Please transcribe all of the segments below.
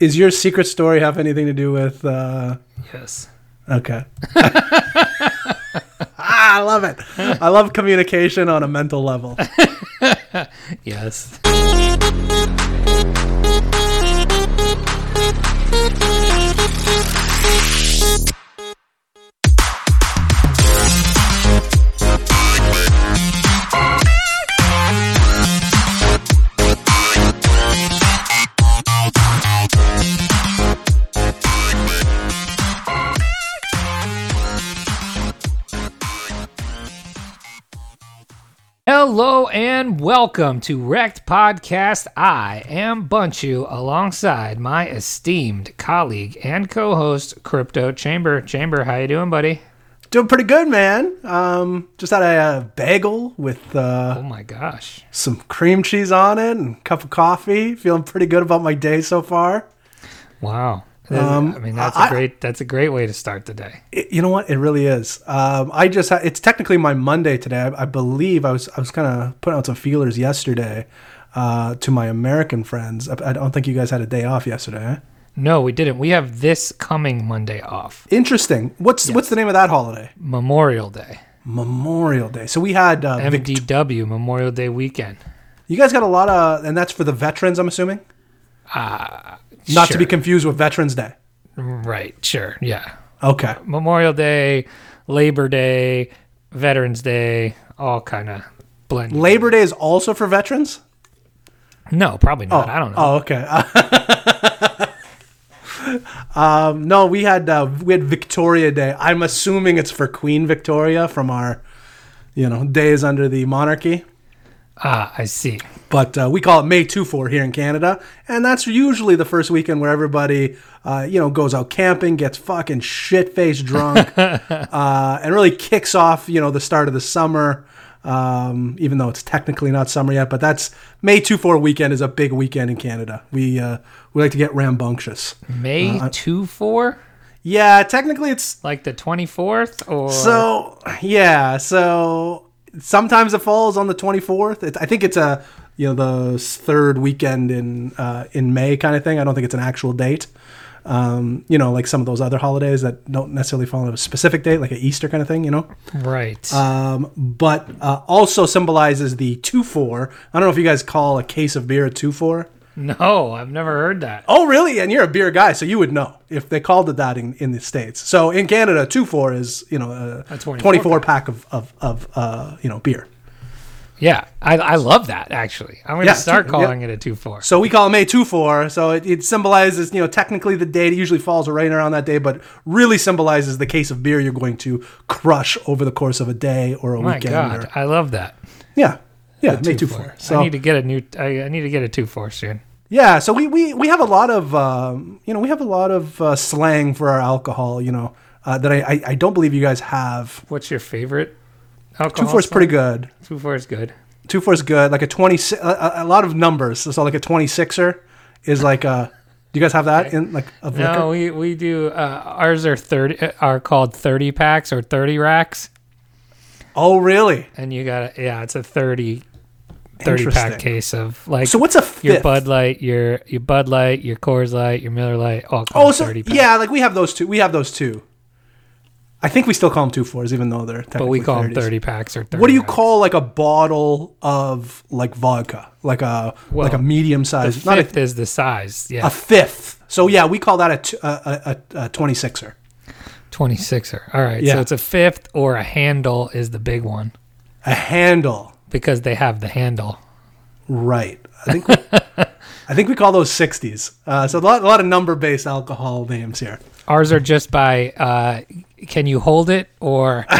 Is your secret story have anything to do with? Uh, Yes. okay. ah, I love it. I love communication on a mental level. Yes. Hello and welcome to Wrecked Podcast. I am Bunchu alongside my esteemed colleague and co-host Crypto Chamber. Chamber, how you doing, buddy? Doing pretty good, man. Um, just had a, uh bagel with uh, Oh my gosh. some cream cheese on it and a cup of coffee. Feeling pretty good about my day so far. Wow. Um, I mean, that's I- a great that's a great way to start the day. It- you know what? It really is. Um, I just ha- it's technically my Monday today. I, I believe I was I was kind of putting out some feelers yesterday uh, to my American friends. I, I don't think you guys had a day off yesterday. No, we didn't. We have this coming Monday off. Interesting. What's what's the name of that holiday? Memorial Day. Memorial Day. So we had uh, MDW, Memorial Day weekend. you guys got a lot of, and that's for the veterans. I'm assuming. Not to be confused with Veterans Day. Right, sure. Yeah. Okay. Memorial Day, Labor Day, Veterans Day, all kind of blend. Labor Day is also for veterans. no, probably not. I don't know. Oh, okay. um, no, we had uh, we had Victoria Day. I'm assuming it's for Queen Victoria from our, you know, days under the monarchy. Ah, I see. But uh, we call it May 2 4 here in Canada. And that's usually the first weekend where everybody, uh, you know, goes out camping, gets fucking shit faced drunk, uh, and really kicks off, you know, the start of the summer. Um, even though it's technically not summer yet, but that's May 2 4 weekend is a big weekend in Canada. We, uh, we like to get rambunctious. May Uh, two four, Yeah, technically it's like the twenty fourth, or So yeah, so sometimes it falls on the twenty fourth. I think it's a you know the third weekend in uh, in May kind of thing. I don't think it's an actual date. Um, you know, like some of those other holidays that don't necessarily fall on a specific date, like an Easter kind of thing. You know, right? um, but uh, also symbolizes the two four. I don't know if you guys call a case of beer a two four. no, I've never heard that. Oh, really? And you're a beer guy, so you would know if they called it that in, in the states. So in Canada, two four is you know a, A 24 24 pack of of, of uh, you know beer. Yeah, I, I love that actually. I'm gonna Yeah, start two- calling it a two four. So we call it May two four. So it, it symbolizes you know technically the date. It usually falls right around that day, but really symbolizes the case of beer you're going to crush over the course of a day or a My weekend. God, or- I love that. yeah, yeah, May two 2-4. So I need to get a new. I, I need to get a two four soon. Yeah, so we, we, we have a lot of um, you know we have a lot of uh, slang for our alcohol. You know uh, that I, I I don't believe you guys have. What's your favorite? Alcohol two four is pretty good. Two four is good. Two four is good. Like a twenty a, a- a lot of numbers. So like a twenty sixer is like a. Do you guys have that in like of liquor? No, we we do. Uh, ours are thirty. uh, Are called thirty packs or thirty racks, Oh really? and you got yeah, it's a 30, 30 pack case of like So what's a fifth? your Bud Light, your your Bud Light, your Coors Light, your Miller Light, all oh, so thirty packs. yeah, like we have those two. We have those two. I think we still call them two fours, even though they're. but we call them thirty packs or 30 What do you racks. call like a bottle of like vodka, like a like a Well, medium size, not a fifth is the size. Yeah, a fifth. So yeah, we call that a t- a, a, a 26er. twenty sixer. All right, Yeah. so it's a fifth or a handle is the big one A handle. Because they have the handle. Right. I think we, I think we call those 60s. Uh, so a lot, a lot of number based alcohol names here. Ours are just by uh, can you hold it or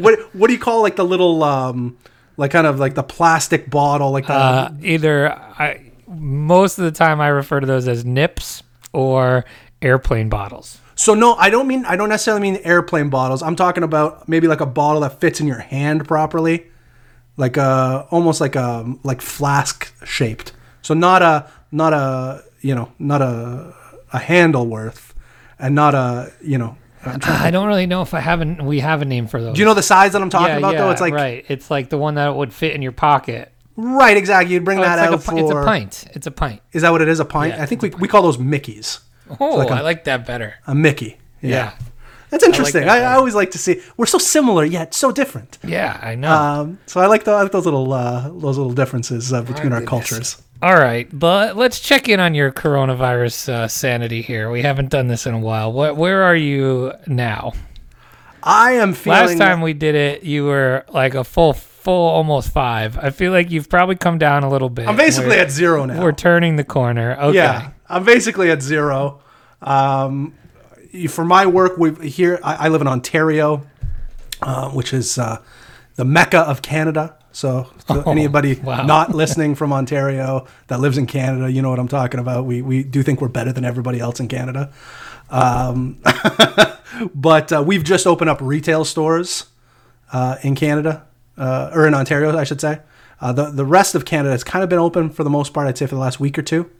what what do you call like the little um like kind of like the plastic bottle like the uh, either I most of the time I refer to those as nips or airplane bottles. So no, I don't mean I don't necessarily mean airplane bottles. I'm talking about maybe like a bottle that fits in your hand properly. Like a almost like a like flask shaped. So not a not a you know, not a a handle worth and not a, you know, I don't really know if I haven't we have a name for those. do you know the size that I'm talking yeah, about yeah, though? It's like right. It's like the one that would fit in your pocket. Right, exactly. You'd bring Oh, that it's, like out a, for. it's a pint. It's a pint. Is that what it is? A pint? Yeah, I think we, we call those Mickeys. Oh, like a- I like that better. A Mickey. Yeah. That's interesting. that I, I, always like to see. We're so similar yet so different. Yeah, I know. Um, so I like, the, I like those little uh, those little differences uh, between our cultures. All right, but let's check in on your coronavirus uh, sanity here. We haven't done this in a while. What, where are you now? I am feeling. Last time we did it, you were like a full, full, almost five. I feel like you've probably come down a little bit. I'm basically We're- at zero now. We're turning the corner. Okay. Yeah, I'm basically at zero. Um, for my work, we here I, I live in Ontario, uh, which is uh, the mecca of Canada. So, to anybody Oh, wow. not listening from Ontario that lives in Canada, you know what I'm talking about. We we do think we're better than everybody else in Canada. Um, but uh, we've just opened up retail stores uh, in Canada, uh, or in Ontario, I should say. Uh, the the rest of Canada has kind of been open for the most part. I'd say for the last week or two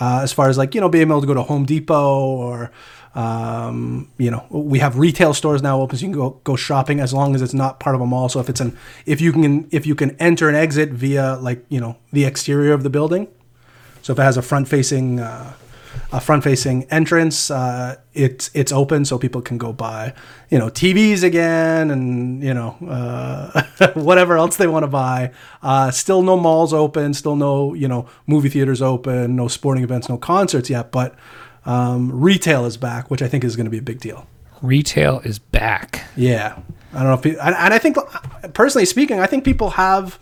uh, as far as like you know being able to go to Home Depot or um, you know we have retail stores now open so you can go go shopping as long as it's not part of a mall. So if it's an if you can if you can enter and exit via like you know the exterior of the building, so if it has a front facing uh, a front facing entrance, uh, it's it's open so people can go buy you know TVs again and you know uh, whatever else they want to buy. Uh, still no malls open, still no you know movie theaters open, no sporting events, no concerts yet, but um, retail is back, which I think is going to be a big deal. Retail is back. Yeah, I don't know if, pe- and, and I think personally speaking, I think people have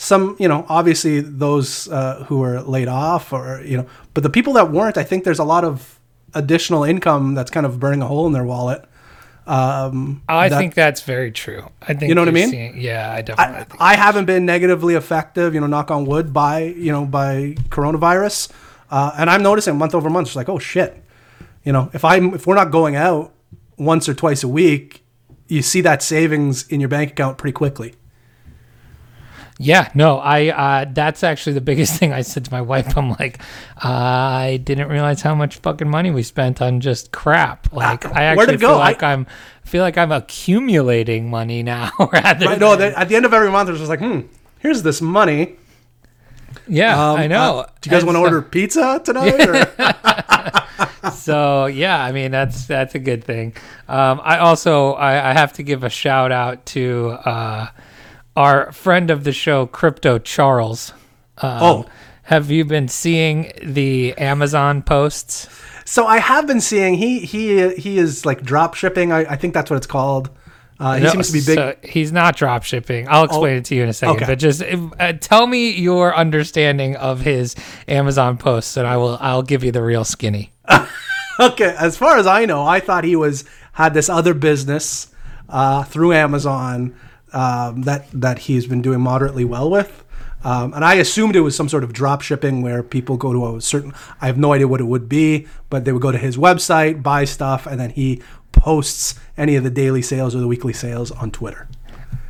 some, you know, obviously those uh, who are laid off, or you know, but the people that weren't, I think there's a lot of additional income that's kind of burning a hole in their wallet. Um, I that- think that's very true. I think You know what I mean? seeing- yeah, I definitely I. I haven't been negatively effective, you know, knock on wood, by you know by coronavirus, uh, and I'm noticing month over month. It's like, oh shit, you know, if I'm if we're not going out once or twice a week, you see that savings in your bank account pretty quickly. Yeah, no, I uh, that's actually the biggest thing I said to my wife. I'm like, I didn't realize how much fucking money we spent on just crap. Like, I actually feel like I- am feel like I'm accumulating money now rather. I know than- at the end of every month, it's just like, hmm, here's this money. yeah, Um, I know. uh, do you guys want to so- order pizza tonight? So yeah, I mean that's that's a good thing. Um, I also I, I have to give a shout out to uh, our friend of the show, Crypto Charles. Um, Oh. have you been seeing the Amazon posts? so I have been seeing he he he is like drop shipping. I, I think that's what it's called. Uh, he No, seems to be big. Oh, so he's not drop shipping. I'll explain it to you in a second. okay. But just uh, tell me your understanding of his Amazon posts, and I will I'll give you the real skinny. Okay, as far as I know, I thought he was had this other business uh, through Amazon um, that that he's been doing moderately well with, um, and I assumed it was some sort of drop shipping where people go to a certain. I have no idea what it would be, but they would go to his website, buy stuff, and then he posts any of the daily sales or the weekly sales on Twitter.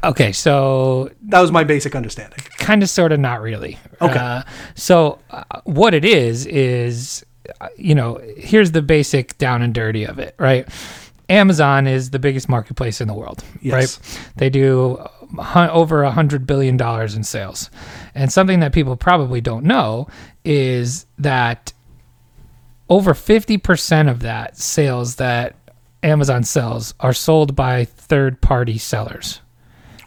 Okay, so That was my basic understanding. kind of sort of not really Okay. uh, so uh, what it is is uh, you know here's the basic down and dirty of it right amazon is the biggest marketplace in the world Yes. right they do over a hundred billion dollars in sales and something that people probably don't know is that over 50% of that sales that amazon sells are sold by third party sellers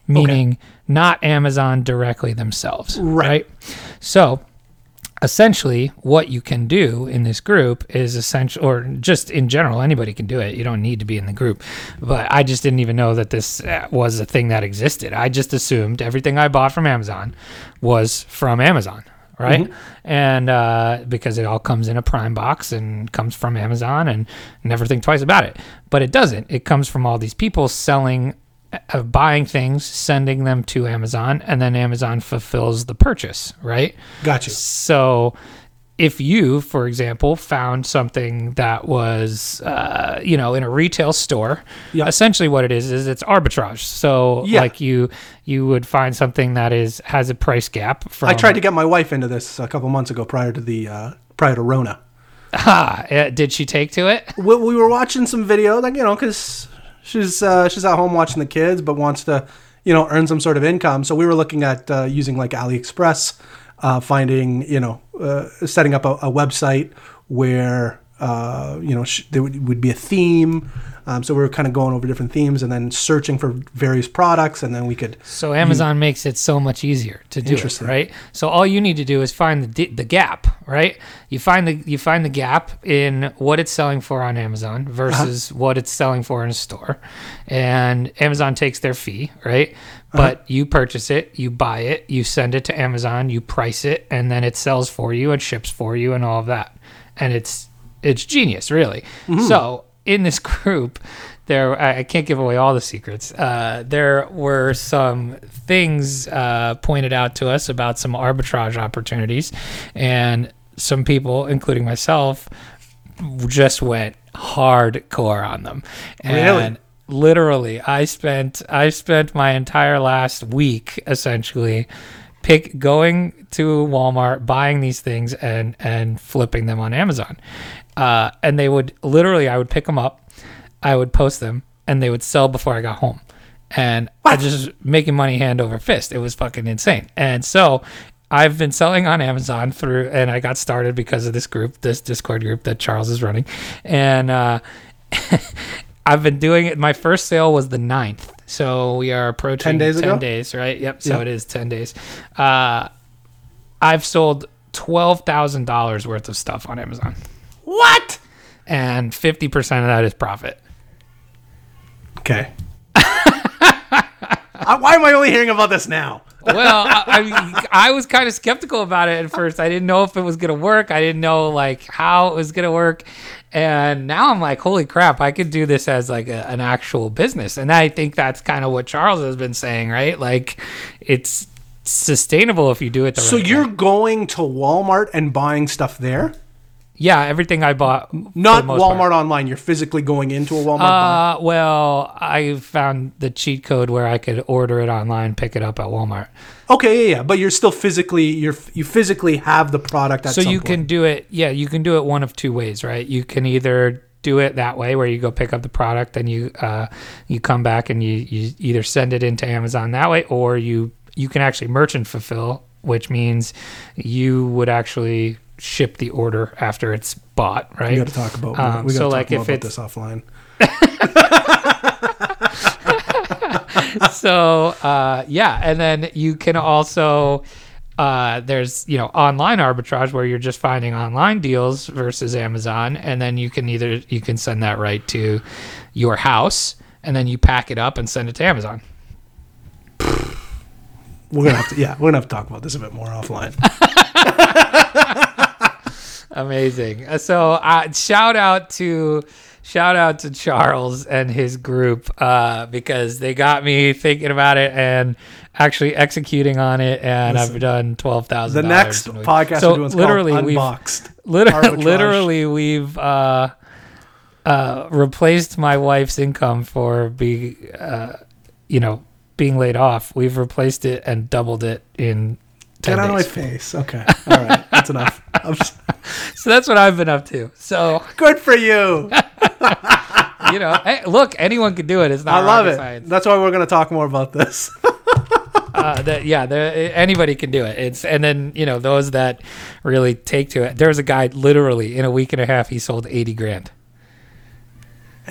meaning not Amazon directly themselves. Right. So essentially what you can do in this group is essential or just in general anybody can do it. You don't need to be in the group. But i just didn't even know that this uh, was a thing that existed. I just assumed everything i bought from amazon was from amazon right? And uh, because it all comes in a prime box and comes from amazon and never think twice about it. But it doesn't. It comes from all these people selling of buying things, sending them to Amazon, and then Amazon fulfills the purchase, right? Got you. So if you, for example, found something that was, uh, you know, in a retail store, Yeah. essentially what it is is it's arbitrage. So Yeah. like you, you would find something that is has a price gap. From I tried to get my wife into this a couple months ago prior to the uh, prior to Rona. Ah, uh, did she take to it? we, we were watching some video, like you know, because she's uh, she's at home watching the kids, but wants to, you know, earn some sort of income. So we were looking at uh, using like AliExpress, uh, finding, you know, uh, setting up a, a website where, uh, you know, sh- there would, would be a theme. Um, so we were kind of going over different themes and then searching for various products, and then we could. So Amazon makes it so much easier to do it, right? So all you need to do is find the di- the gap, right? You find the you find the gap in what it's selling for on Amazon uh-huh. versus what it's selling for in a store, and Amazon takes their fee, right? Uh-huh. But you purchase it, you buy it, you send it to Amazon, you price it, and then it sells for you and ships for you and all of that, and it's it's genius, really. Mm-hmm. So in this group, there I I can't give away all the secrets. Uh, there were some things uh, pointed out to us about some arbitrage opportunities, and some people, including myself, just went hardcore on them. Really? Literally, I spent I spent my entire last week essentially pick going to Walmart, buying these things and and flipping them on Amazon. Uh, and they would literally, I would pick them up, I would post them, and they would sell before I got home. And I just making money hand over fist. It was fucking insane. And so I've been selling on Amazon through, and I got started because of this group, this Discord group that Charles is running. And uh, I've been doing it. My first sale was the 9th. So we are approaching 10 days 10 ago? days, right? Yep. So Yeah. it is 10 days. Uh, I've sold $12,000 worth of stuff on Amazon, What? and 50% of that is profit. Okay. Uh, Why am I only hearing about this now? well, I, I, mean, I was kind of skeptical about it at first. I didn't know if it was gonna work. I didn't know like how it was gonna work, and now I'm like, holy crap! I could do this as like a, an actual business, and I think that's kind of what Charles has been saying, right? Like, it's sustainable if you do it the So right you're way. going to Walmart and buying stuff there? Yeah, everything I bought, Not most part. Walmart online. You're physically going into a Walmart. Uh, well, I found the cheat code where I could order it online, pick it up at Walmart. okay, yeah, yeah, but you're still physically you're you physically have the product. At so you point. can do it yeah you can do it one of two ways right you can either do it that way where you go pick up the product and you uh, you come back and you, you either send it into amazon that way or you you can actually merchant fulfill which means you would actually ship the order after it's bought right We got to talk about. Um, we got to so, talk like, if about this offline. so uh, yeah, and then you can also uh, there's you know online arbitrage where you're just finding online deals versus Amazon, and then you can either you can send that right to your house, and then you pack it up and send it to Amazon. We're gonna have to. Yeah, we're gonna have to talk about this a bit more offline. Amazing. Uh, So uh, shout out to shout out to Charles and his group uh, because they got me thinking about it and actually executing on it, and I've done twelve thousand. The next podcast so we're doing is literally called we've Unboxed. literally, literally we've uh, uh, replaced my wife's income for be uh, you know being laid off. We've replaced it and doubled it in. 10 Get out of my face. Okay, all right, that's enough. I'm s- So that's what I've been up to. So Good for you. you know, hey, look, anyone can do it. It's not I love it. science. That's why we're gonna talk more about this. Uh, that, yeah, there, anybody can do it. It's and then you know those that really take to it. There's a guy literally in a week and a half he sold eighty grand.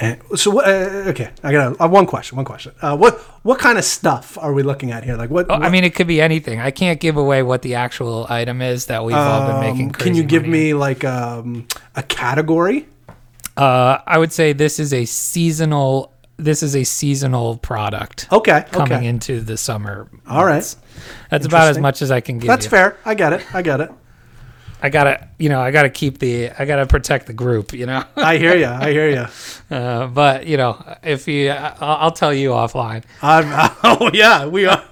And so? Uh, okay, I got uh, one question. One question. Uh, what what kind of stuff are we looking at here? Like what? Oh, I mean, it could be anything. I can't give away what the actual item is that we've all been making. um, can you give me like um, a category? Uh, I would say this is a seasonal. This is a seasonal product Okay. coming okay. into the summer. All right. months. That's about as much as I can give That's you. fair. I get it. I get it. I gotta, you know, I gotta keep the, I gotta protect the group, you know. I hear you. I hear you. Uh, but you know, if you, I- I'll, I'll tell you offline. I'm, oh yeah, we are.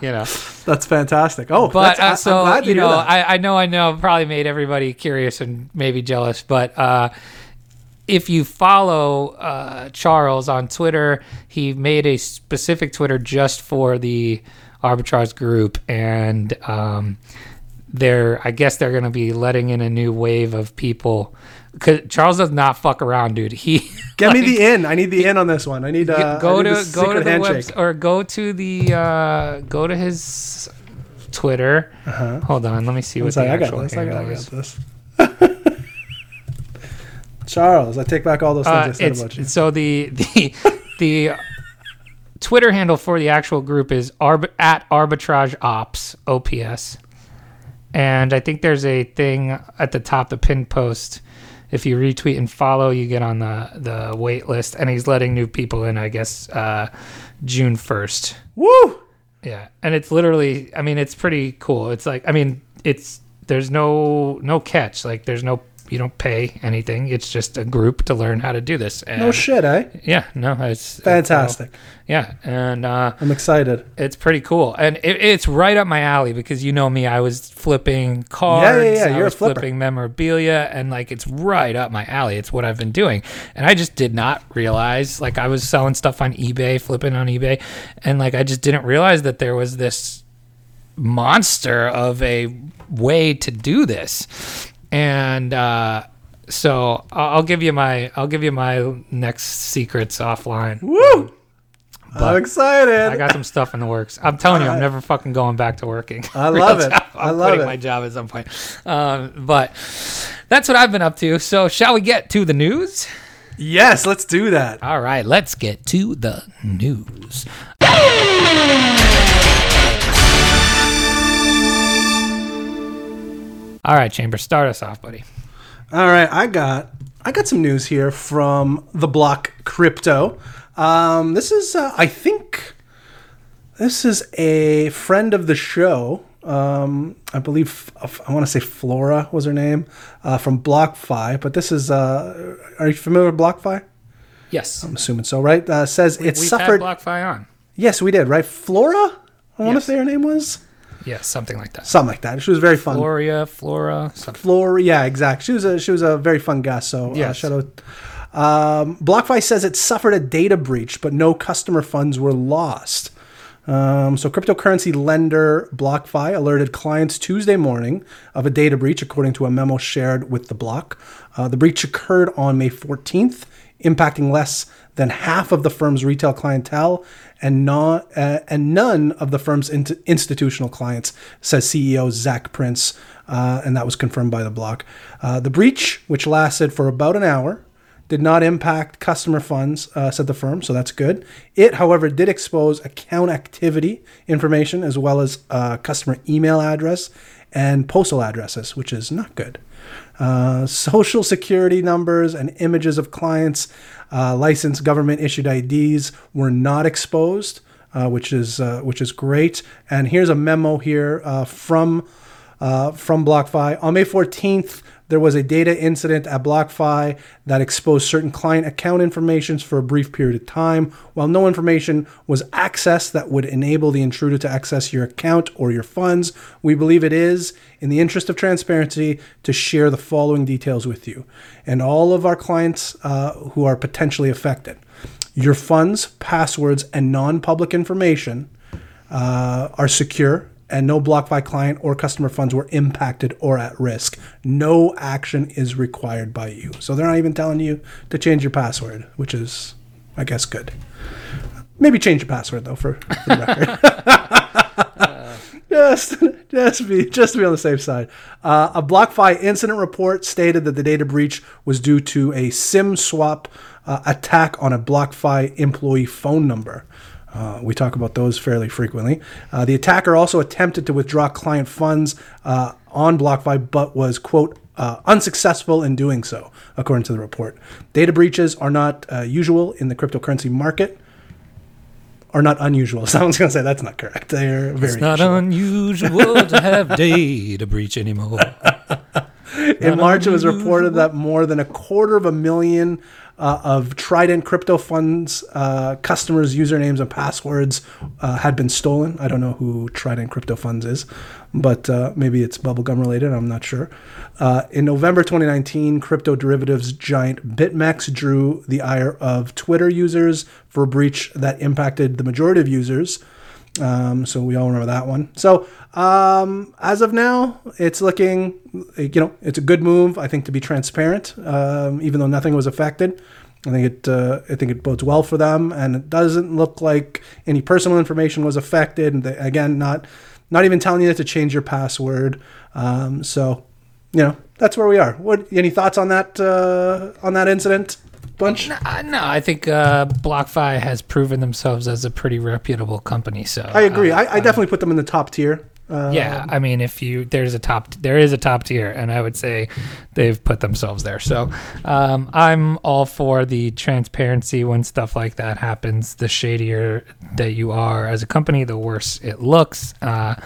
You know, That's fantastic. Oh, but uh, so you know. I, I know, I know, probably made everybody curious and maybe jealous. But uh, if you follow uh, Charles on Twitter, he made a specific Twitter just for the arbitrage group, and um, they're I guess they're gonna be letting in a new wave of people. Cause Charles does not fuck around, dude. He Get me the in. I need the in on this one. I need uh, go I need to go to the website or go to the uh, go to his Twitter. Uh-huh. Hold on, let me see what the actual this. I I got this. Charles, I take back all those things Uh, I said about you. so the the the Twitter handle for the actual group is arb- at arbitrage ops ops, and I think there's a thing at the top, the pin post. If you retweet and follow, you get on the the wait list, and he's letting new people in. I guess uh, June first. Woo! Yeah, and it's literally. I mean, it's pretty cool. It's like, I mean, it's there's no no catch. Like, there's no you don't pay anything. It's just a group to learn how to do this. And No shit, eh? yeah, no, it's Fantastic. it's, uh, yeah, and uh, I'm excited. it's pretty cool, and it, it's right up my alley because you know me. I was flipping cards. Yeah, yeah, yeah, you're a was flipper. flipping memorabilia, and like it's right up my alley. It's what I've been doing, and I just did not realize. Like I was selling stuff on eBay, flipping on eBay, and like I just didn't realize that there was this monster of a way to do this and uh so I'll give you my I'll give you my next secrets offline. Woo! But I'm excited. I got some stuff in the works. I'm telling you, I'm never fucking going back to working. I love it. I I'm love quitting it. my job at some point. Um, but that's what I've been up to. So shall we get to the news? yes, let's do that. All right, let's get to the news. All right, Chamber, start us off, buddy. All right, I got I got some news here from the block crypto. Um, this is uh, I think this is a friend of the show. Um, I believe I want to say Flora was her name uh, from BlockFi, but this is uh, are you familiar with BlockFi? Yes, I'm assuming so, right? Uh, says it we've suffered. had BlockFi on. yes, we did, right? Flora, I want to Yes. say her name was Yes, something like that. something like that. She was very fun. Floria, Flora, something. Flora, yeah, exactly. She was a she was a very fun guest. So uh, shout out. Um, BlockFi says it suffered a data breach, but no customer funds were lost. Um, so cryptocurrency lender BlockFi alerted clients Tuesday morning of a data breach, according to a memo shared with the block. Uh, the breach occurred on May 14th, impacting less than half of the firm's retail clientele and uh, and none of the firm's int- institutional clients, says CEO Zac Prince, uh, and that was confirmed by the block. Uh, the breach, which lasted for about an hour, did not impact customer funds, uh, said the firm, so that's good. It, however, did expose account activity information as well as uh, customer email address and postal addresses, which is not good. Uh, social security numbers and images of clients, uh, licensed government issued IDs were not exposed, uh, which is uh, which is great. And here's a memo here uh, from from BlockFi. On May 14th, there was a data incident at BlockFi that exposed certain client account information for a brief period of time. While no information was accessed that would enable the intruder to access your account or your funds, we believe it is, in the interest of transparency, to share the following details with you and all of our clients uh, who are potentially affected. Your funds, passwords, and non public information uh, are secure and no BlockFi client or customer funds were impacted or at risk. No action is required by you. So they're not even telling you to change your password, which is, I guess, good. Maybe change your password though, for, for the record. just, just be, just to be on the safe side. Uh, a BlockFi incident report stated that the data breach was due to a SIM swap uh, attack on a BlockFi employee phone number. Uh, we talk about those fairly frequently. Uh, the attacker also attempted to withdraw client funds uh, on BlockFi, but was, quote, uh, unsuccessful in doing so, according to the report. Data breaches are not uh, usual in the cryptocurrency market. Are not unusual. Someone's going to say that's not correct. They're very It's not usual. unusual to have data breach anymore. In March, it was reported that more than a quarter of a million uh, of Trident crypto funds uh, customers' usernames and passwords uh, had been stolen. I don't know who Trident crypto funds is, but uh, maybe it's bubblegum related. I'm not sure. Uh, in November 2019, crypto derivatives giant BitMEX drew the ire of Twitter users for a breach that impacted the majority of users. Um, so we all remember that one. So um, as of now, it's looking, you know, it's a good move. I think to be transparent, um, even though nothing was affected. I think it, uh, I think it bodes well for them, and it doesn't look like any personal information was affected. And they, again, not, not even telling you to change your password. Um, so, you know, that's where we are. What? Any thoughts on that? Uh, on that incident? Bunch? No, no I think uh, BlockFi has proven themselves as a pretty reputable company. So I agree. I, I definitely put them in the top tier. Uh, yeah, I mean, if you there's a top, there is a top tier, and I would say they've put themselves there. So um, I'm all for the transparency when stuff like that happens. The shadier that you are as a company, the worse it looks, uh,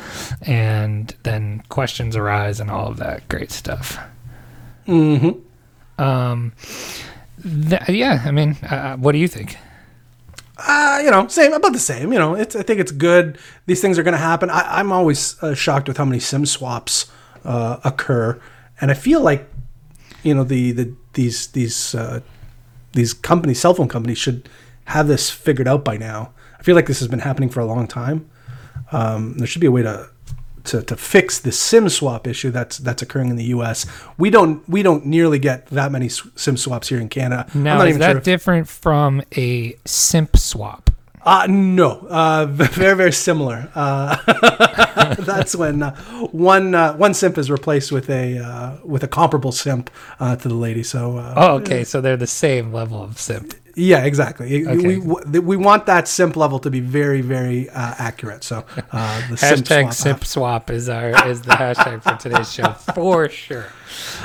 and then questions arise and all of that great stuff. Mm-hmm. Um, th- yeah, I mean, uh, what do you think? Uh, you know, same about the same. You know, it's I think it's good. These things are going to happen. I, I'm always uh, shocked with how many sim swaps uh, occur, and I feel like you know the the these these uh, these companies, cell phone companies, should have this figured out by now. I feel like this has been happening for a long time. Um, there should be a way to to, to fix the SIM swap issue that's that's occurring in the U.S. We don't we don't nearly get that many SIM swaps here in Canada. Now, is that different from a simp swap? Uh, no, uh, very very similar. Uh, that's when uh, one uh, one simp is replaced with a uh, with a comparable simp uh, to the lady. So uh, Oh, okay, so they're the same level of simp. yeah, exactly. Okay. We, we want that simp level to be very very uh, accurate. So uh, the simp Hashtag swap simp swap is our is the hashtag for today's show for sure.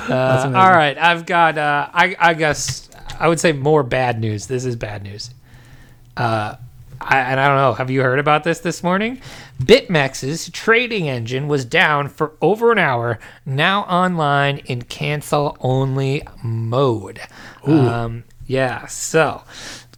Uh, all right, I've got. Uh, I I guess I would say more bad news. This is bad news. Uh, I, and I don't know. Have you heard about this this morning? BitMEX's trading engine was down for over an hour. Now online in cancel only mode. Um, yeah. So,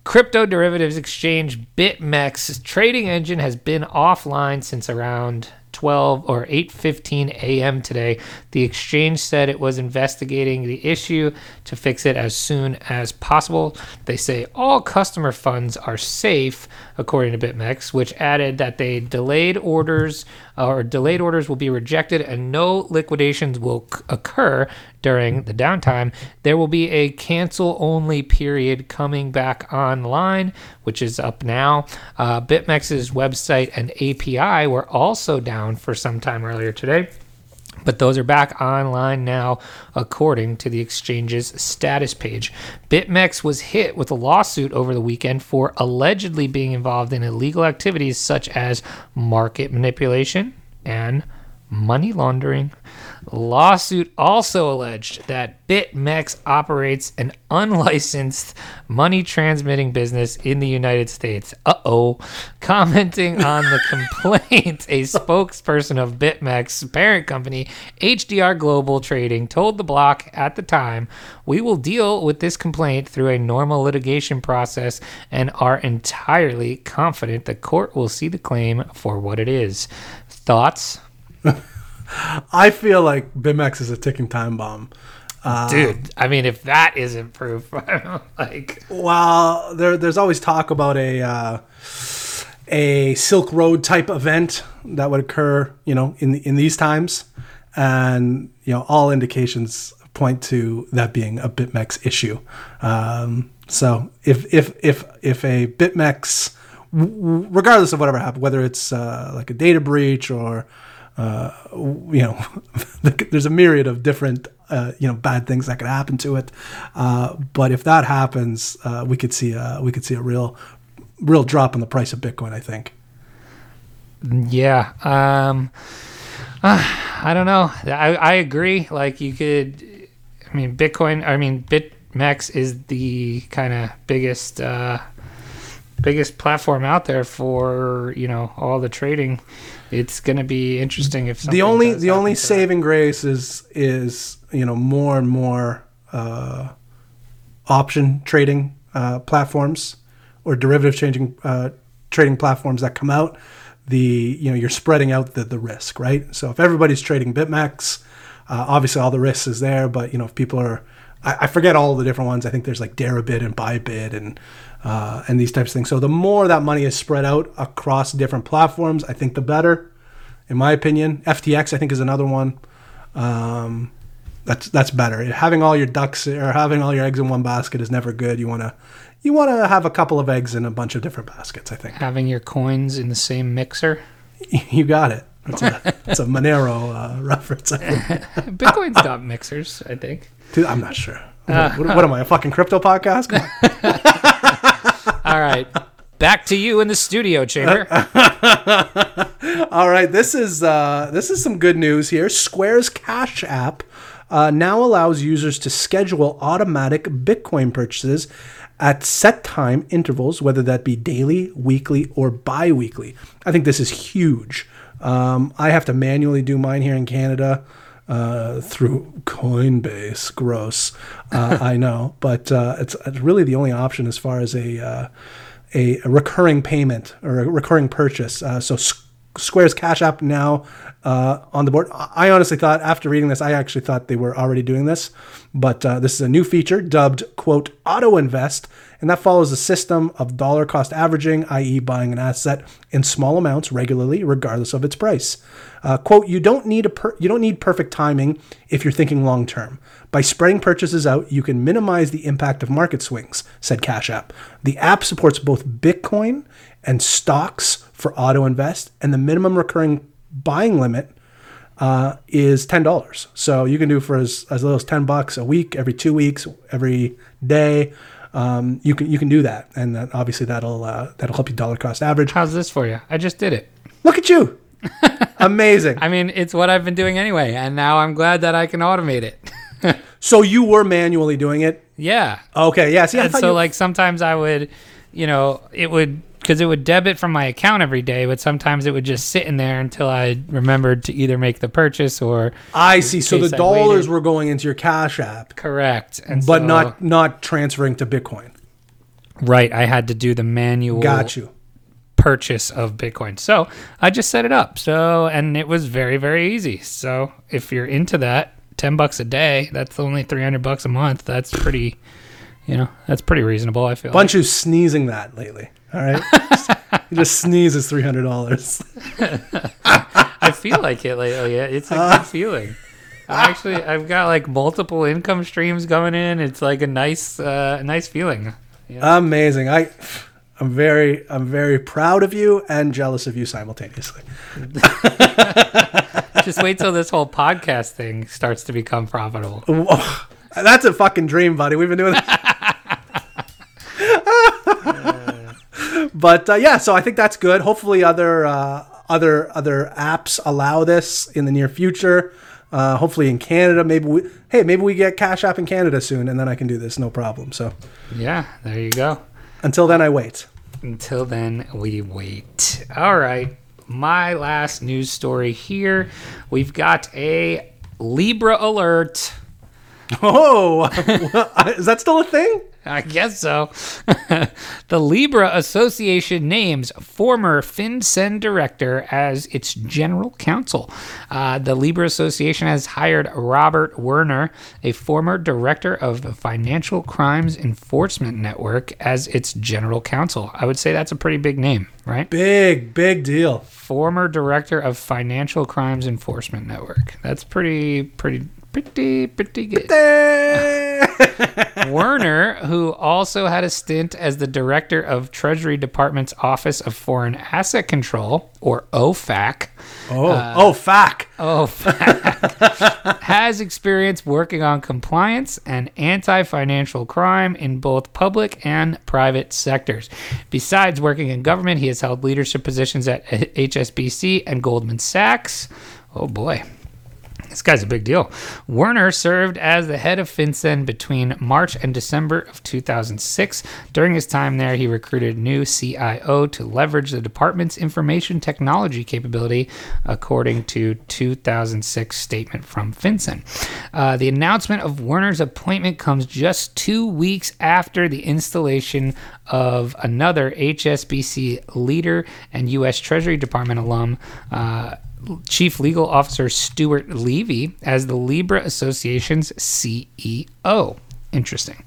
crypto derivatives exchange BitMEX trading engine has been offline since around 12 or 8:15 a.m. today. The exchange said it was investigating the issue to fix it as soon as possible. They say all customer funds are safe according to BitMEX, which added that they delayed orders uh, or delayed orders will be rejected and no liquidations will c- occur during the downtime. There will be a cancel only period coming back online, which is up now. Uh, BitMEX's website and API were also down for some time earlier today. But those are back online now, according to the exchange's status page. BitMEX was hit with a lawsuit over the weekend for allegedly being involved in illegal activities such as market manipulation and money laundering. Lawsuit also alleged that BitMEX operates an unlicensed money transmitting business in the United States. Uh oh. Commenting on the complaint, a spokesperson of BitMEX parent company, HDR Global Trading, told the block at the time, We will deal with this complaint through a normal litigation process and are entirely confident the court will see the claim for what it is. Thoughts? I feel like BitMEX is a ticking time bomb. Uh, Dude, I mean, if that isn't proof, like, Well, there, there's always talk about a uh, a Silk Road type event that would occur, you know, in in these times, and you know, all indications point to that being a BitMEX issue. Um, so if if if if a BitMEX, regardless of whatever happened, whether it's uh, like a data breach or uh, you know, there's a myriad of different, uh, you know, bad things that could happen to it. Uh, but if that happens, uh, we could see a, we could see a real, real drop in the price of Bitcoin. I think. yeah. Um, uh, I don't know. I, I agree. Like, you could, I mean, Bitcoin, I mean, BitMEX is the kind of biggest, uh, biggest platform out there for, you know, all the trading. It's going to be interesting if the only the only saving grace is is you know more and more uh, option trading uh, platforms or derivative changing uh, trading platforms that come out. The you know you're spreading out the the risk right. So if everybody's trading BitMEX, uh, obviously all the risk is there. But you know if people are I, I forget all the different ones. I think there's like Deribit and Bybit and uh, and these types of things. So the more that money is spread out across different platforms, I think the better, in my opinion. FTX I think is another one. Um, that's that's better. Having all your ducks or having all your eggs in one basket is never good. You want to you want to have a couple of eggs in a bunch of different baskets. I think Having your coins in the same mixer. you got it. It's a, that's a Monero uh, reference. Bitcoin's got mixers, I think. Dude, I'm not sure. What, what, what am I, a fucking crypto podcast? All right. Back to you in the studio chamber. All right, this is uh, this is some good news here. Square's Cash app uh, now allows users to schedule automatic Bitcoin purchases at set time intervals, whether that be daily, weekly, or bi-weekly. I think this is huge. Um, I have to manually do mine here in Canada uh, through Coinbase. Gross, uh, I know, but uh, it's, it's really the only option as far as a uh, a, a recurring payment or a recurring purchase. Uh, so Square's Cash App now uh, on the board. I honestly thought after reading this, I actually thought they were already doing this, but uh, this is a new feature dubbed "quote Auto Invest," and that follows a system of dollar cost averaging, i.e., buying an asset in small amounts regularly, regardless of its price. Uh, quote: You don't need a per- you don't need perfect timing if you're thinking long term. By spreading purchases out, you can minimize the impact of market swings, said Cash App. The app supports both Bitcoin and stocks for auto invest, and the minimum recurring buying limit uh, is ten dollars. So you can do for as, as little as ten bucks a week, every two weeks, every day. Um, you can you can do that, and that, obviously that'll uh, that'll help you dollar cost average. How's this for you? I just did it. Look at you, amazing. I mean, it's what I've been doing anyway, and now I'm glad that I can automate it. So you were manually doing it. yeah. Okay, yeah. See, And so, you- like, sometimes I would, you know, it would, because it would debit from my account every day, but sometimes it would just sit in there until I remembered to either make the purchase or I see. So the I dollars waited. were going into your Cash App, correct. And but so- not not transferring to Bitcoin. right. I had to do the manual Got you. purchase of Bitcoin. So I just set it up. So, and it was very, very easy. So if you're into that, 10 bucks a day, that's only 300 bucks a month. That's pretty, you know, that's pretty reasonable. I feel. Bunch who's sneezing that lately. All right, you just sneezes three hundred dollars. I feel like it lately. Yeah, it's a good feeling. I actually, I've got like multiple income streams going in. It's like a nice, uh, nice feeling. Amazing. I, I'm very, I'm very proud of you and jealous of you simultaneously. Just wait till this whole podcast thing starts to become profitable. Whoa. That's a fucking dream, buddy. We've been doing that. But uh, yeah, so I think that's good. Hopefully, other uh, other other apps allow this in the near future. Uh, hopefully, in Canada, maybe we hey maybe we get Cash App in Canada soon, and then I can do this no problem. So Yeah, there you go. until then, I wait. Until then, we wait. All right. My last news story here. We've got a Libra alert. Oh, is that still a thing? I guess so. the Libra Association names former FinCEN director as its general counsel. Uh, the Libra Association has hired Robert Werner, a former director of the Financial Crimes Enforcement Network, as its general counsel. I would say that's a pretty big name, right? Big, big deal. Former director of Financial Crimes Enforcement Network. That's pretty, pretty, pretty, pretty good. Werner, who also had a stint as the director of Treasury Department's Office of Foreign Asset Control, or OFAC, oh, uh, oh, fuck. OFAC, has experience working on compliance and anti financial crime in both public and private sectors. Besides working in government, he has held leadership positions at HSBC and Goldman Sachs. Oh boy. This guy's a big deal. Werner served as the head of FinCEN between March and December of 2006. During his time there, he recruited new CIO to leverage the department's information technology capability, according to 2006 statement from FinCEN. Uh, the announcement of Werner's appointment comes just two weeks after the installation of another HSBC leader and U.S. Treasury Department alum. Uh, Chief Legal Officer Stuart Levey as the Libra Association's CEO. Interesting.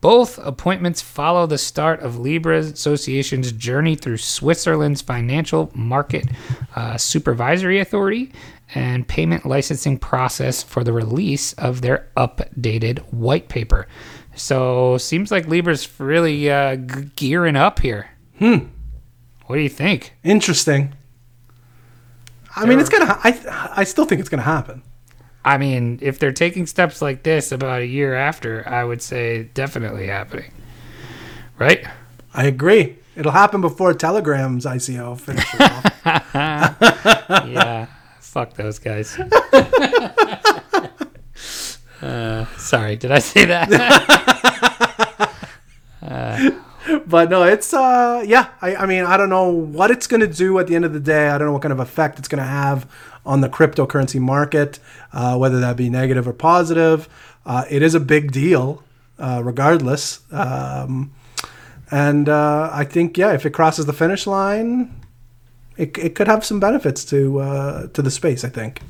Both appointments follow the start of Libra Association's journey through Switzerland's financial market uh, supervisory authority and payment licensing process for the release of their updated white paper. So seems like Libra's really uh, gearing up here. Hmm. What do you think? Interesting. I mean, it's gonna. I I still think it's gonna happen. I mean, if they're taking steps like this about a year after, I would say definitely happening. Right? I agree. It'll happen before Telegram's ICO finishes off. yeah. Fuck those guys. uh, sorry, did I say that? But no, it's uh yeah. I, I mean I don't know what it's gonna do at the end of the day. I don't know what kind of effect it's gonna have on the cryptocurrency market, uh, whether that be negative or positive. Uh, it is a big deal, uh, regardless. Um, and uh, I think yeah, if it crosses the finish line, it, it could have some benefits to uh, to the space. I think.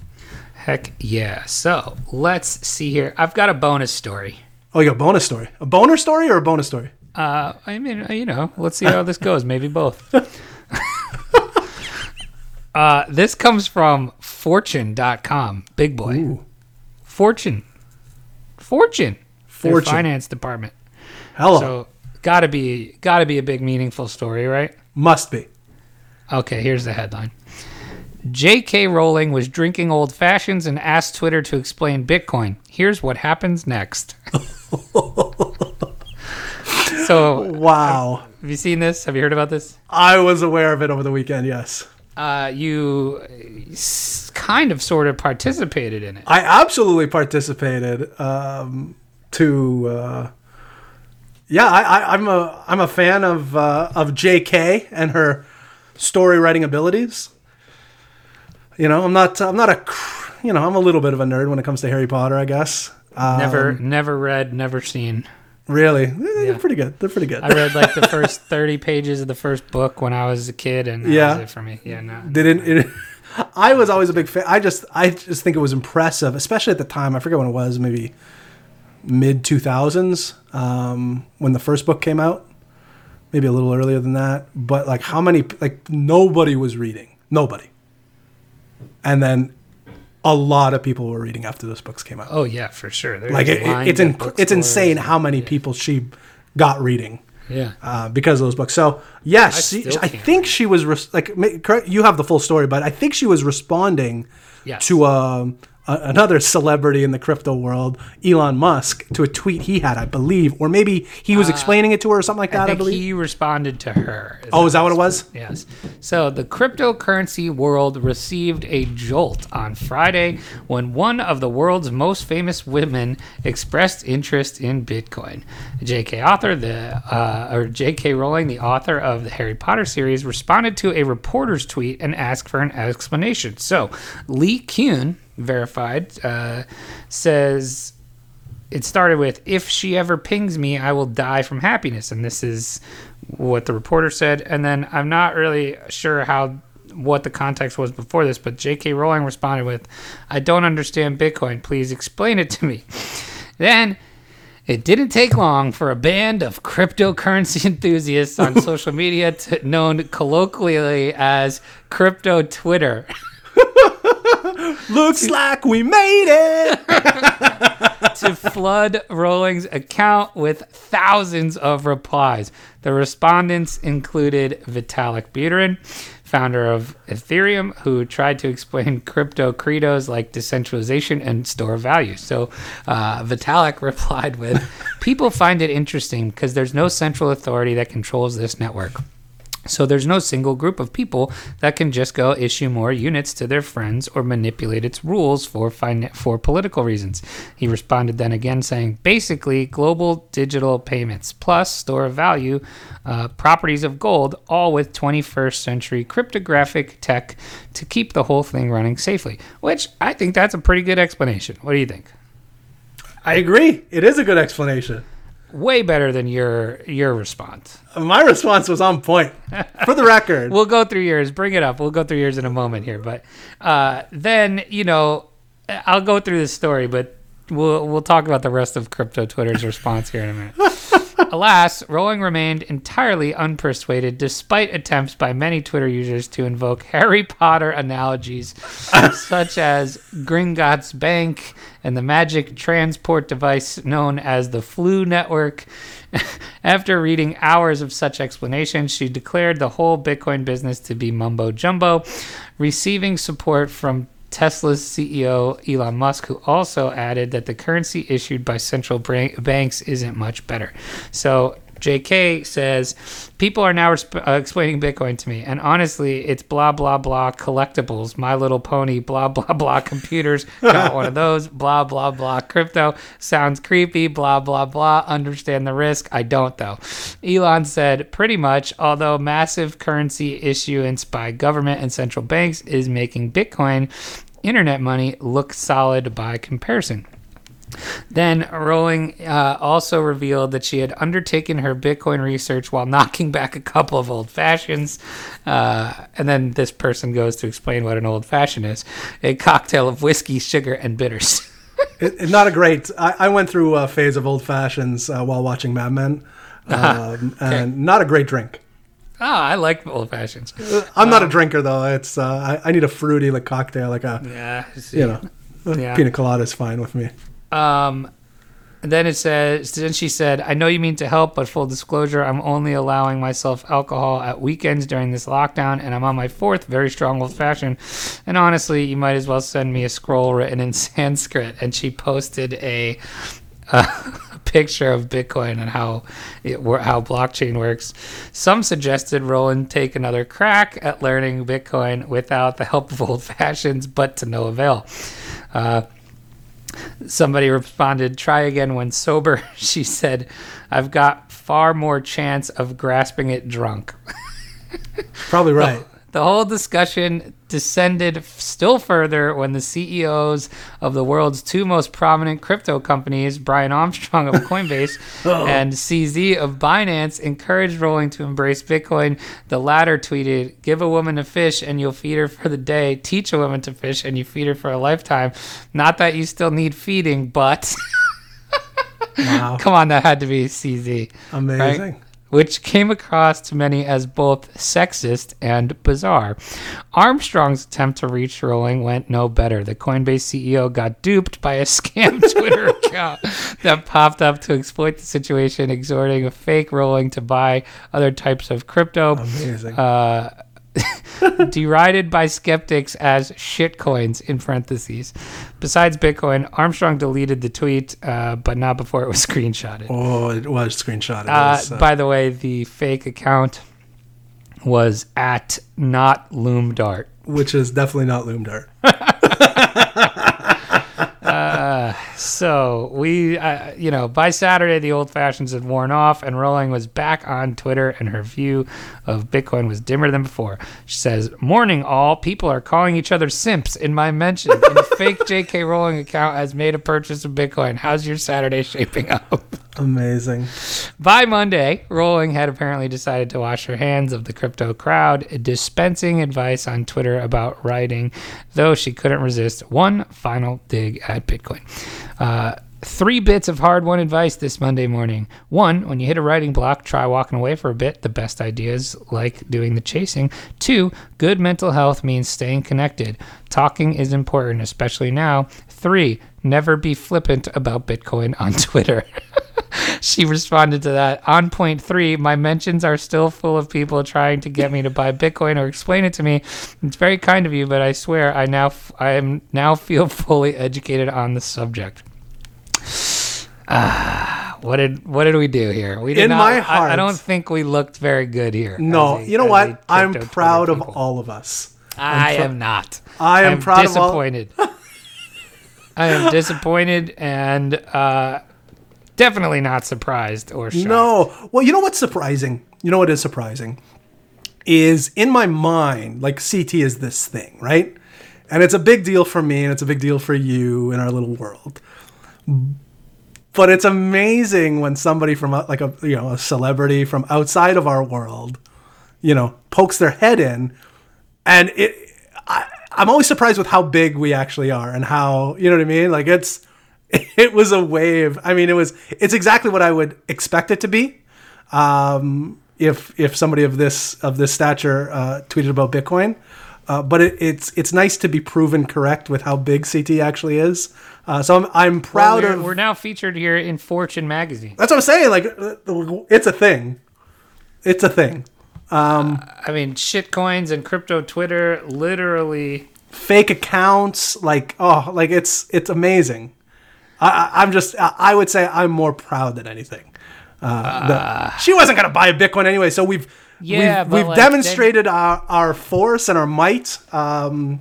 Heck yeah. So let's see here. I've got a bonus story. Oh, you got a bonus story, a boner story or a bonus story? Uh, I mean, you know, let's see how this goes. Maybe both. uh, this comes from fortune.com. Big boy. Ooh, Fortune. Fortune. Their Fortune. finance department. hello, So, gotta be gotta be a big meaningful story, right? must be. Okay, here's the headline. J.K. Rowling was drinking old fashions and asked Twitter to explain Bitcoin. Here's what happens next. so, Wow, have you seen this? Have you heard about this? I was aware of it over the weekend. Yes. Uh, you kind of sort of participated in it. I absolutely participated. Um, to uh, yeah, I, I, I'm a I'm a fan of uh, of J.K. and her story writing abilities. You know, I'm not I'm not a you know I'm a little bit of a nerd when it comes to Harry Potter. I guess. Um, Never, never read, never seen. Really. Eh, They're Yeah. pretty good. They're pretty good. I read like the first thirty pages of the first book when I was a kid, and that Yeah. was it for me. Yeah, no. didn't it, I was always a big fan. I just I just think it was impressive, especially at the time. I forget when it was, maybe mid two thousands um, when the first book came out, maybe a little earlier than that. But like how many like nobody was reading, nobody, and then a lot of people were reading after those books came out. Oh yeah, for sure. There's like it, it- it's it's insane how many people she got reading Yeah. uh, because of those books. So yes, I she, I think she was res- like you have the full story, but I think she was responding Yes. to um, a, another celebrity in the crypto world, Elon Musk, to a tweet he had, I believe, or maybe he was explaining it to her or something like that. Uh, I I, believe. he responded to her. oh, is that what it was? Yes. So the cryptocurrency world received a jolt on Friday when one of the world's most famous women expressed interest in Bitcoin. J.K. author, the uh, or J.K. Rowling, the author of the Harry Potter series, responded to a reporter's tweet and asked for an explanation. So Lee Kuhn, verified, uh, says it started with if she ever pings me i will die from happiness. And this is what the reporter said. And then i'm not really sure how what the context was before this but jk rowling responded with i don't understand bitcoin. Please explain it to me. Then it didn't take long for a band of cryptocurrency enthusiasts on social media to, known colloquially as crypto twitter Looks like we made it. to flood Rowling's account with thousands of replies. The respondents included Vitalik Buterin, founder of Ethereum, who tried to explain crypto credos like decentralization and store value. So uh, Vitalik replied with, People find it interesting because there's no central authority that controls this network. So there's no single group of people that can just go issue more units to their friends or manipulate its rules for fin- for political reasons. He responded then again saying, basically, global digital payments plus store of value, uh, properties of gold, all with 21st century cryptographic tech to keep the whole thing running safely. Which I think that's a pretty good explanation. What do you think? I agree. It is a good explanation. Way better than your your response. My response was on point. For the record, we'll go through yours. Bring it up. We'll go through yours in a moment here. But uh, then, you know, I'll go through this story. But we'll we'll talk about the rest of crypto Twitter's response here in a minute. Alas, Rowling remained entirely unpersuaded despite attempts by many Twitter users to invoke Harry Potter analogies such as Gringotts Bank and the magic transport device known as the Floo Network. After reading hours of such explanations, she declared the whole Bitcoin business to be mumbo jumbo, receiving support from Tesla's CEO Elon Musk, who also added that the currency issued by central banks isn't much better. So JK says, People are now resp- uh, explaining Bitcoin to me, and honestly, it's blah, blah, blah collectibles. My Little Pony, blah, blah, blah computers. Got one of those, blah, blah, blah crypto. Sounds creepy, blah, blah, blah. Understand the risk. I don't, though. Elon said, Pretty much, although massive currency issuance by government and central banks is making Bitcoin internet money look solid by comparison. Then Rowling uh, also revealed that she had undertaken her Bitcoin research while knocking back a couple of old fashions. Uh, and then this person goes to explain what an old fashioned is a cocktail of whiskey, sugar, and bitters. It, it- not a great. I, I went through a phase of old fashions uh, while watching Mad Men, um, and not a great drink. Ah, I like old fashions. I'm not a drinker though. It's uh, I, I need a fruity like cocktail, like a Yeah, you know, Yeah. pina colada is fine with me. Um, then it says, then she said, I know you mean to help, but full disclosure, I'm only allowing myself alcohol at weekends during this lockdown, and I'm on my fourth very strong old fashioned. And honestly, you might as well send me a scroll written in Sanskrit. And she posted a. a picture of Bitcoin and how it how blockchain works. Some suggested Rowling take another crack at learning Bitcoin without the help of old fashions, but to no avail. Uh, Somebody responded, try again when sober. She said, I've got far more chance of grasping it drunk. Probably right. The whole discussion descended still further when the CEOs of the world's two most prominent crypto companies, Brian Armstrong of Coinbase oh. and CZ of Binance, encouraged Rowling to embrace Bitcoin. The latter tweeted, Give a woman a fish and you'll feed her for the day. Teach a woman to fish and you feed her for a lifetime. Not that you still need feeding, but Wow, come on, that had to be CZ amazing. Which came across to many as both sexist and bizarre. Armstrong's attempt to reach Rowling went no better. The Coinbase CEO got duped by a scam Twitter account that popped up to exploit the situation, exhorting a fake Rowling to buy other types of crypto. Amazing. Uh, derided by skeptics as shitcoins in parentheses. Besides Bitcoin, Armstrong deleted the tweet, uh, but not before it was screenshotted. oh, it was screenshotted. Uh, uh, by the way, the fake account was at not loom dart. which is definitely not Loomdart. So we, uh, you know, by Saturday the old fashions had worn off, and Rowling was back on Twitter, and her view of Bitcoin was dimmer than before. She says, "Morning, all people are calling each other simps in my mention, and a fake J.K. Rowling account has made a purchase of Bitcoin. How's your Saturday shaping up?" Amazing. By Monday, Rowling had apparently decided to wash her hands of the crypto crowd, dispensing advice on Twitter about writing, though she couldn't resist one final dig at Bitcoin. Uh, Three bits of hard won advice this Monday morning. One, when you hit a writing block, try walking away for a bit. The best ideas, like doing the chasing. Two, good mental health means staying connected. Talking is important, especially now. Three, never be flippant about Bitcoin on Twitter. she responded to that. On point three, my mentions are still full of people trying to get me to buy Bitcoin or explain it to me. It's very kind of you, but I swear I now f- I am now feel fully educated on the subject. Ah, what did what did we do here? We did In not, my I- I, don't think we looked very good here. No, a- you know what? I'm proud of people. all of us. I am not. I am I'm proud of all- disappointed. I am disappointed and uh, definitely not surprised or shocked. No. Well, you know what's surprising? You know what is surprising? Is in my mind, like CT is this thing, right? And it's a big deal for me and it's a big deal for you in our little world. But it's amazing when somebody from out- like a you know, a celebrity from outside of our world, you know, pokes their head in and it I, I'm always surprised with how big we actually are and how, you know what I mean? Like it's it was a wave. I mean, it was it's exactly what I would expect it to be. Um, if if somebody of this of this stature uh, tweeted about Bitcoin, uh, but it, it's it's nice to be proven correct with how big CT actually is. Uh, so I'm I'm proud we're, of. we're now featured here in Fortune magazine. That's what I'm saying. Like it's a thing. It's a thing. I mean, shitcoins and crypto Twitter literally. Fake accounts, like oh, like it's it's amazing. I, I'm just I would say I'm more proud than anything. Uh, the- she wasn't gonna buy a Bitcoin anyway, so we've Yeah, we've, we've like, demonstrated our, our force and our might. Um,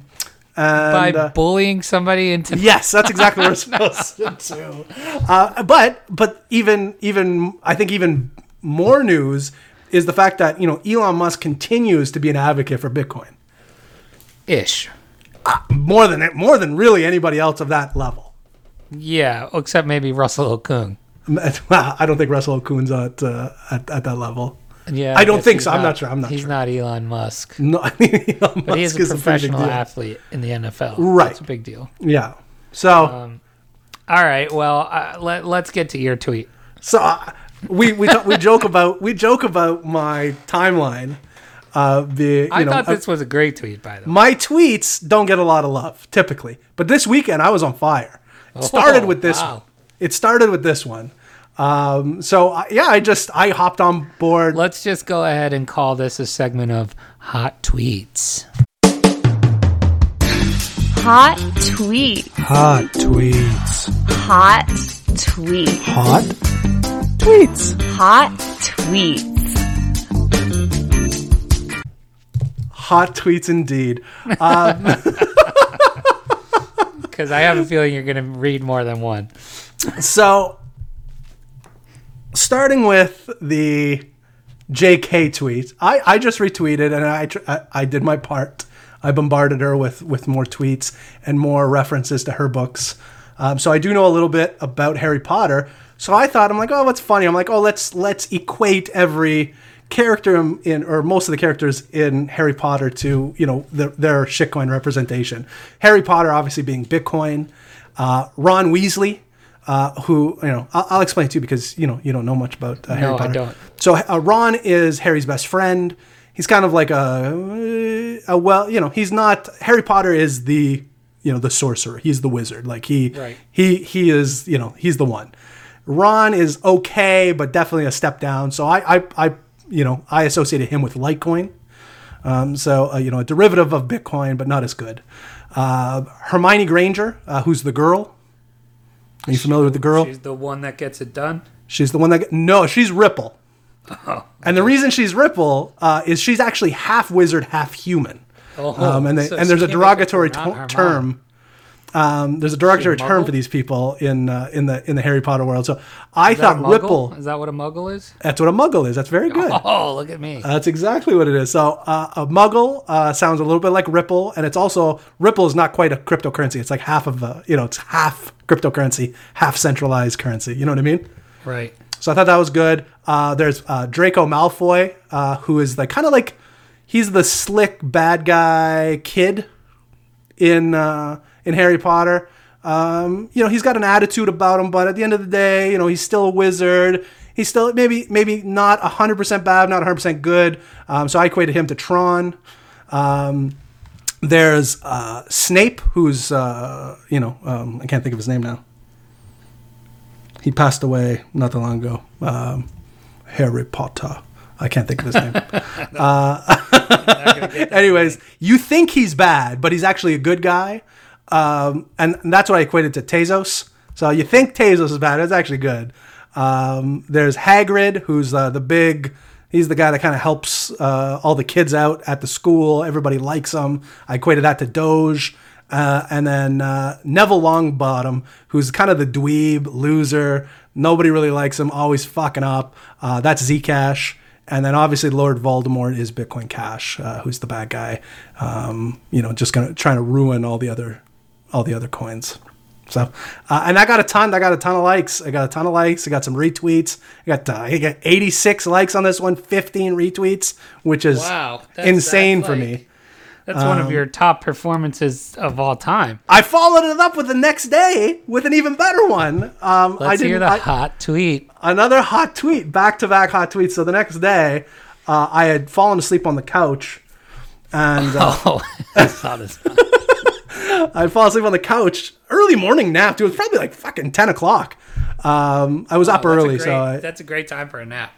By and, uh, bullying somebody into Yes, that's exactly what we're supposed to do. Uh, but but even even I think even more news is the fact that you know Elon Musk continues to be an advocate for Bitcoin ish. more than more than really anybody else of that level. Yeah, except maybe Russell Okung. I don't think Russell Okung's at, uh, at at that level. Yeah, I don't think he's so. I'm not sure. I'm not he's sure. not Elon Musk, No, I mean Elon but he is Musk a is a professional athlete in the NFL. Right. That's a big deal. Yeah. So Um, All right, well, uh, let, let's get to your tweet. So uh, we we we joke about we joke about my timeline. Uh, the you I know thought uh, this was a great tweet, by the way. my tweets don't get a lot of love typically, but this weekend I was on fire. It started Oh, with this. wow. one. It started with this one. Um, so uh, yeah, I just I hopped on board. Let's just go ahead and call this a segment of hot tweets. Hot tweet. Hot tweets. Hot tweet. Hot tweets. Hot tweets. Hot tweets indeed. Because I have a feeling you're going to read more than one. So, starting with the JK tweet, I, I just retweeted and I, I did my part. I bombarded her with with more tweets and more references to her books. Um, so I do know a little bit about Harry Potter. So I thought I'm like, oh, what's funny? I'm like, oh, let's let's equate every character in, in or most of the characters in Harry Potter to you know the, their shitcoin representation. Harry Potter obviously being Bitcoin. Uh, Ron Weasley, uh, who you know, I'll, I'll explain to you because you know you don't know much about uh, Harry No, I Potter. don't. So uh, Ron is Harry's best friend. He's kind of like a, a well, you know, he's not Harry Potter is the you know the sorcerer. He's the wizard. Like he Right. he he is you know he's the one. Ron is okay, but definitely a step down. So I I, I you know I associated him with Litecoin. Um, so uh, you know a derivative of Bitcoin, but not as good. Uh, Hermione Granger, uh, who's the girl. Are you familiar with the girl? She's the one that gets it done. She's the one that no, she's Ripple. Oh, And the reason she's Ripple uh, is she's actually half wizard, half human. Oh, Um, and they, so and there's a can't make it derogatory mom. term. Um, there's a derogatory term for these people in uh, in the in the Harry Potter world. So I Is thought? Ripple. Is that what a muggle is? That's what a muggle is. That's very good. Oh, look at me. That's exactly what it is. So uh, a muggle uh, sounds a little bit like Ripple, and it's also Ripple is not quite a cryptocurrency. It's like half of a you know it's half cryptocurrency, half centralized currency. You know what I mean? right. So I thought that was good. Uh, there's uh, Draco Malfoy, uh, who is like kind of like he's the slick bad guy kid in uh, in Harry Potter. Um, you know, he's got an attitude about him, but at the end of the day, you know, he's still a wizard. He's still maybe maybe not hundred percent bad, not hundred percent good. Um, so I equated him to Tron. Um, there's uh, Snape, who's uh, you know um, I can't think of his name now. He passed away not that long ago. Um, Harry Potter. I can't think of his name. uh, anyways, you think he's bad, but he's actually a good guy, um, and, and that's what I equated to Tezos. So you think Tezos is bad? It's actually good. Um, there's Hagrid, who's uh, the big. He's the guy that kind of helps uh, all the kids out at the school. Everybody likes him. I equated that to Doge. Uh, and then uh, Neville Longbottom, who's kind of the dweeb loser. Nobody really likes him, always fucking up. Uh, that's Zcash. And then obviously Lord Voldemort is Bitcoin Cash, uh, who's the bad guy. Um, you know, just gonna trying to ruin all the other all the other coins. So, uh, and I got a ton. I got a ton of likes. I got a ton of likes. I got some retweets. I got uh, I got 86 likes on this one, 15 retweets, which is Wow, that's- insane that's for like- me. That's one Um, of your top performances of all time. I followed it up with the next day with an even better one. Um, I Let's hear didn't- the I- hot tweet. another hot tweet, back to back hot tweets. So the next day, uh, I had fallen asleep on the couch, and uh, Oh, I saw this. I'd fall asleep on the couch. Early morning nap. Dude, it was probably like fucking ten o'clock. Um, I was up Oh, a early, great- so I, that's a great time for a nap.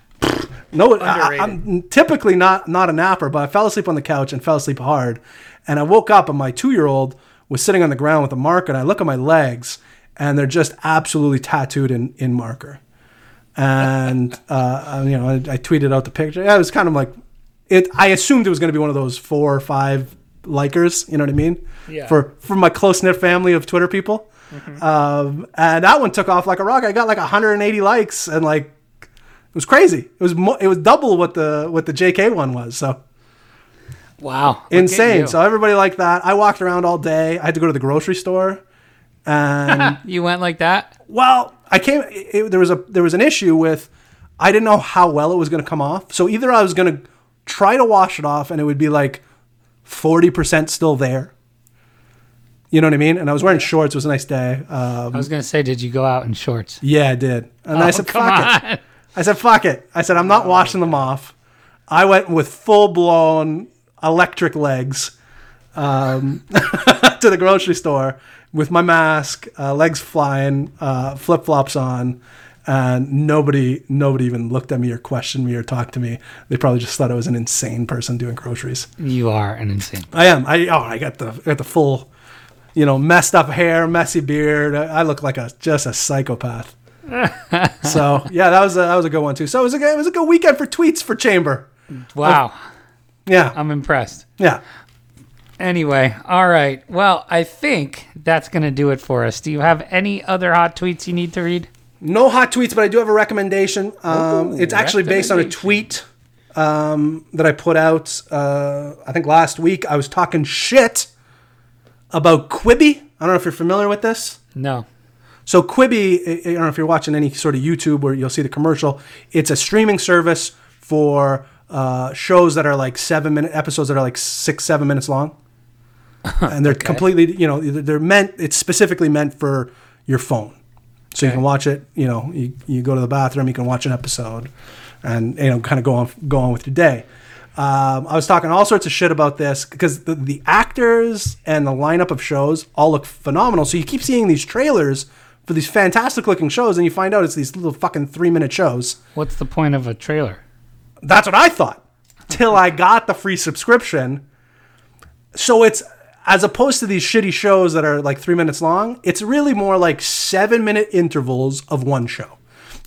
no, I, I'm typically not not a napper, but I fell asleep on the couch and fell asleep hard. And I woke up, and my two year old was sitting on the ground with a marker. And I look at my legs, and they're just absolutely tattooed in in marker. And uh, you know, I, I tweeted out the picture. Yeah, it was kind of like it. I assumed it was going to be one of those four or five likers. You know what I mean? Yeah. For for my close knit family of Twitter people. Um, and that one took off like a rocket. I got like 180 likes, and like it was crazy. It was mo- it was double what the what the JK one was. So Wow. Insane. So everybody liked that. I walked around all day. I had to go to the grocery store, and you went like that? well, I came. It, it- there was a there was an issue with I didn't know how well it was going to come off. So either I was going to try to wash it off, and it would be like forty percent still there. You know what I mean? And I was wearing shorts. It was a nice day. Um, I was gonna say, did you go out in shorts? yeah, I did. And I Oh, said, come "Fuck it." on. I said, fuck it. I said, I'm not washing them off. I went with full blown electric legs um, to the grocery store with my mask, uh, legs flying, uh, flip flops on. And nobody, nobody even looked at me or questioned me or talked to me. They probably just thought I was an insane person doing groceries. You are an insane. Person. I am. I oh, I got the I got the full, you know, messed up hair, messy beard. I, I look like a just a psychopath. so yeah, that was a, that was a good one too. So it was a it was a good weekend for tweets for Chamber. Wow. Yeah, I'm impressed. yeah. Anyway, all right. Well, I think that's going to do it for us. Do you have any other hot tweets you need to read? No hot tweets, but I do have a recommendation. Um, Ooh, it's actually based on a tweet um, that I put out. Uh, I think last week I was talking shit about Quibi. I don't know if you're familiar with this. No. So Quibi, I don't know if you're watching any sort of YouTube where you'll see the commercial. It's a streaming service for uh, shows that are like seven minute episodes that are like six, seven minutes long, and they're completely, you know, they're meant. It's specifically meant for your phone, so you can watch it. You know, you, you go to the bathroom, you can watch an episode, and you know, kind of go on go on with your day. Um, I was talking all sorts of shit about this because the, the actors and the lineup of shows all look phenomenal. So you keep seeing these trailers for these fantastic looking shows, and you find out it's these little fucking three minute shows. What's the point of a trailer? That's what I thought till I got the free subscription. So it's as opposed to these shitty shows that are like three minutes long, it's really more like seven minute intervals of one show.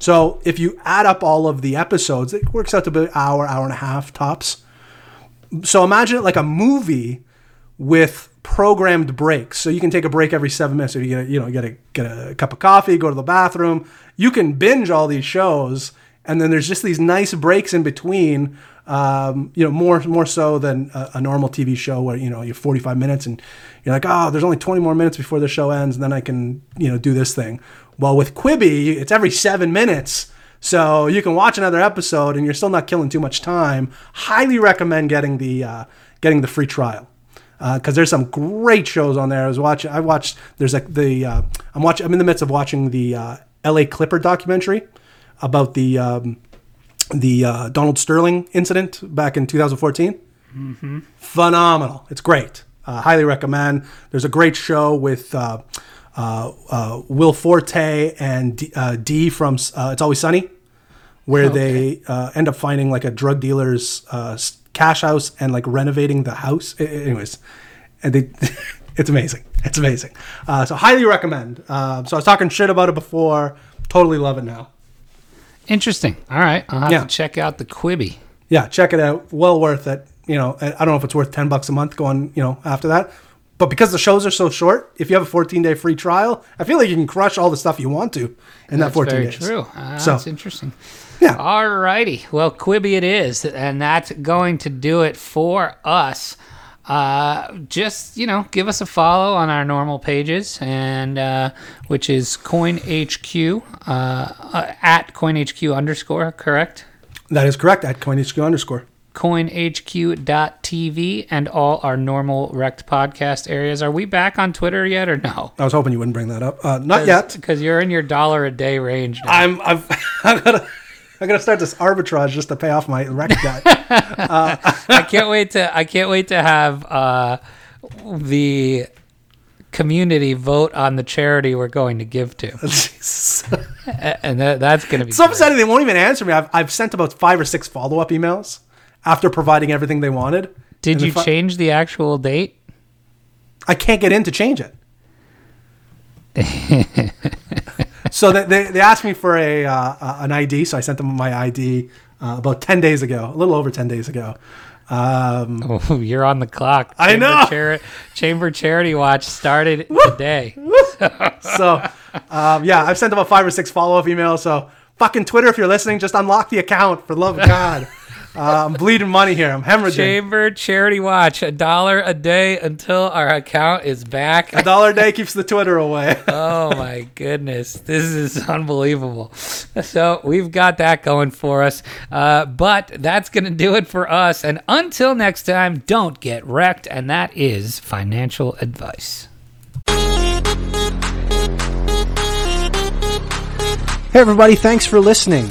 So if you add up all of the episodes, it works out to about an hour, hour and a half tops. So imagine it like a movie with programmed breaks. So you can take a break every seven minutes. So you get, a, you know, get a get a cup of coffee, go to the bathroom. You can binge all these shows, and then there's just these nice breaks in between. Um, you know, more more so than a, a normal TV show where you know you're 45 minutes and you're like, oh, there's only 20 more minutes before the show ends, and then I can you know do this thing. Well, with Quibi, it's every seven minutes. So you can watch another episode and you're still not killing too much time. Highly recommend getting the uh, getting the free trial because there's some great shows on there. I was watching. I watched. There's like the. Uh, I'm watching. I'm in the midst of watching the uh, L.A. Clipper documentary about the um, the uh, Donald Sterling incident back in 2014. Phenomenal. It's great. Uh, highly recommend. There's a great show with. Uh, uh, uh, Will Forte and Dee, uh, Dee from uh, It's Always Sunny, where they uh, end up finding like a drug dealer's uh, cash house and like renovating the house. Anyways, and they, it's amazing. It's amazing. Uh, so highly recommend. Uh, so I was talking shit about it before. Totally love it now. Interesting. All right. I'll have Yeah. to check out the Quibi. Yeah, check it out. Well worth it. You know, I don't know if it's worth ten bucks a month going. You know, after that. But because the shows are so short, if you have a 14 day free trial, I feel like you can crush all the stuff you want to in that That's 14 very days. true. Ah, So- That's interesting. Yeah. All righty. Well, Quibi it is, and that's going to do it for us. Uh, just you know, give us a follow on our normal pages, and uh, which is CoinHQ uh, uh, at CoinHQ underscore. Correct. That is correct at CoinHQ underscore. bitcoinhq.tv and all our normal Wrecked podcast areas. Are we back on Twitter yet or no? I was hoping you wouldn't bring that up. Uh, not yet. Because you're in your dollar a day range now. I'm. I've, I gotta. I gotta start this arbitrage just to pay off my wreck debt. I can't wait to I can't wait to have uh, the community vote on the charity we're going to give to, and that, that's going to be so great. upsetting. They won't even answer me. I've, I've sent about five or six follow up emails after providing everything they wanted. Did you if I- change the actual date? I can't get in to change it. so they, they, they asked me for a uh, an ID, so I sent them my ID uh, about ten days ago, a little over ten days ago. Um, Oh, you're on the clock. I know. Chari- Chamber Charity Watch started today. so um, yeah, I've sent about five or six follow up emails. So fucking Twitter, if you're listening, just unlock the account for the love of God. Uh, I'm bleeding money here. I'm hemorrhaging. Chamber Charity Watch, a dollar a day until our account is back. A dollar a day keeps the Twitter away. oh my goodness, this is unbelievable. So we've got that going for us. Uh, but that's going to do it for us. And until next time, don't get wrecked. And that is financial advice. Hey, everybody, thanks for listening.